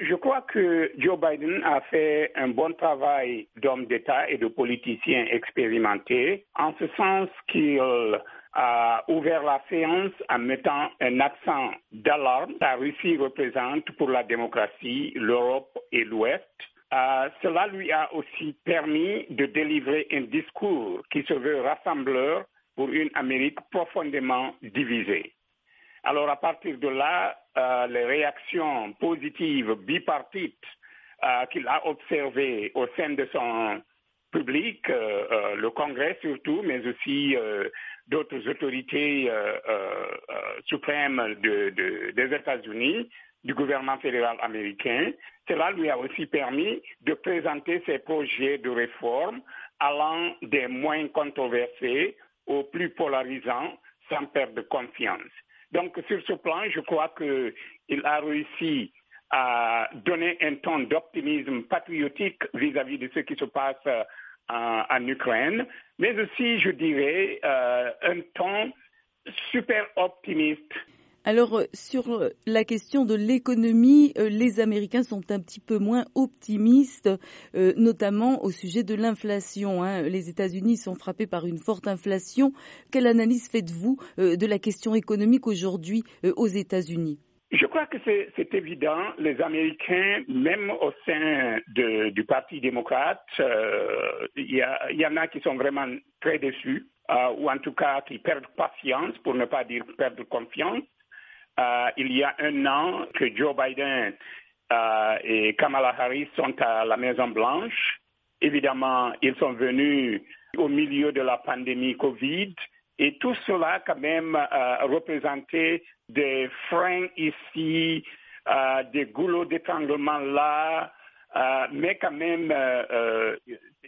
Je crois que Joe Biden a fait un bon travail d'homme d'État et de politicien expérimenté, en ce sens qu'il a ouvert la séance en mettant un accent d'alarme. La Russie représente pour la démocratie l'Europe et l'Ouest. Euh, cela lui a aussi permis de délivrer un discours qui se veut rassembleur pour une Amérique profondément divisée. Alors à partir de là, euh, les réactions positives bipartites euh, qu'il a observées au sein de son public, le Congrès surtout, mais aussi d'autres autorités suprêmes des États-Unis, du gouvernement fédéral américain. Cela lui a aussi permis de présenter ses projets de réforme allant des moins controversés aux plus polarisants sans perdre confiance. Donc sur ce plan, je crois qu'il a réussi à donner un ton d'optimisme patriotique vis-à-vis de ce qui se passe euh, en, Ukraine, mais aussi, je dirais, euh, un ton super optimiste alors, euh, sur euh, la question de l'économie, euh, les Américains sont un petit peu moins optimistes, notamment au sujet de l'inflation. Hein. Les États-Unis sont frappés par une forte inflation. Quelle analyse faites-vous de la question économique aujourd'hui aux États-Unis? Je crois que c'est évident. Les Américains, même au sein du Parti démocrate, il y, y, en a qui sont vraiment très déçus, ou en tout cas qui perdent patience, pour ne pas dire perdre confiance. Euh, il y a un an que Joe Biden euh, et Kamala Harris sont à la Maison Blanche. Évidemment, ils sont venus au milieu de la pandémie Covid et tout cela quand même euh, des freins ici, des goulots d'étranglement là, mais quand même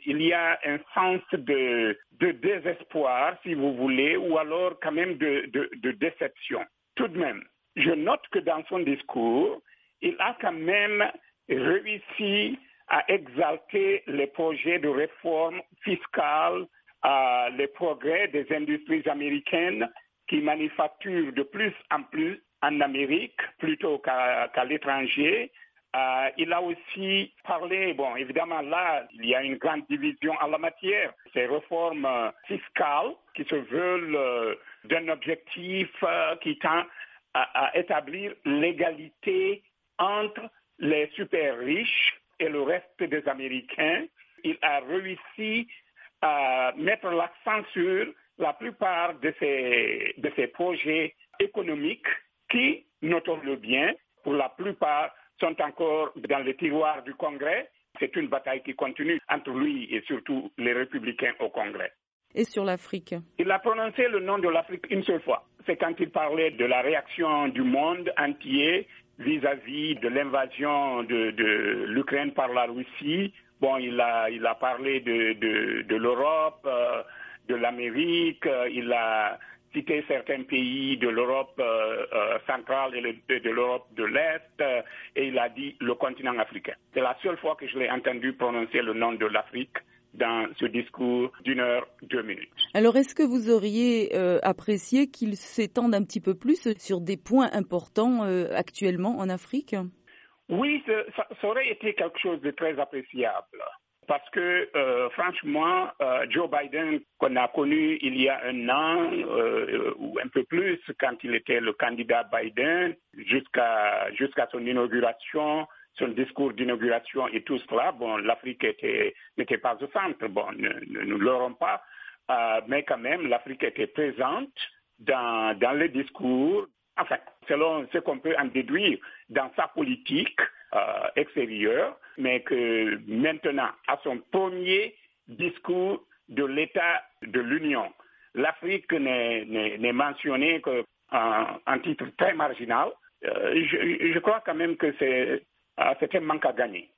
il y a un sens de, désespoir, si vous voulez, ou alors quand même de déception. Tout de même, je note que dans son discours, il a quand même réussi à exalter les projets de réforme fiscale, euh, les progrès des industries américaines qui manufacturent de plus en plus en Amérique plutôt qu'à l'étranger. Euh, il a aussi parlé, bon, évidemment là, il y a une grande division en la matière, ces réformes fiscales qui se veulent euh, d'un objectif qui tend à, établir l'égalité entre les super riches et le reste des Américains. Il a réussi à mettre l'accent sur la plupart de ces, de ces projets économiques qui, notons-le bien, pour la plupart sont encore dans les tiroirs du Congrès. C'est une bataille qui continue entre lui et surtout les républicains au Congrès et sur l'Afrique? Il a prononcé le nom de l'Afrique une seule fois. C'est quand il parlait de la réaction du monde entier vis-à-vis de l'invasion de, l'Ukraine par la Russie. Bon, il a, il a parlé de, l'Europe, euh, de l'Amérique, euh, il a cité certains pays de l'Europe euh, centrale et de l'Europe de l'Est, et il a dit le continent africain. C'est la seule fois que je l'ai entendu prononcer le nom de l'Afrique dans ce discours d'une heure, deux minutes. Alors, est-ce que vous auriez euh, apprécié qu'il s'étende un petit peu plus sur des points importants euh, actuellement en Afrique? Oui, ça, aurait été quelque chose de très appréciable. Parce que, euh, franchement, Joe Biden, qu'on a connu il y a un an ou un peu plus, quand il était le candidat Biden, jusqu'à jusqu'à son inauguration, son discours d'inauguration et tout cela, bon, l'Afrique n'était pas au centre, bon, ne, nous l'aurons pas, euh, mais quand même, l'Afrique était présente dans, dans les discours, enfin, selon ce qu'on peut en déduire dans sa politique euh, extérieure, mais que maintenant, à son premier discours de l'État de l'Union, l'Afrique n'est mentionnée qu'un un titre très marginal. Euh, je, je, crois quand même que c'est ah, un manque à gagner.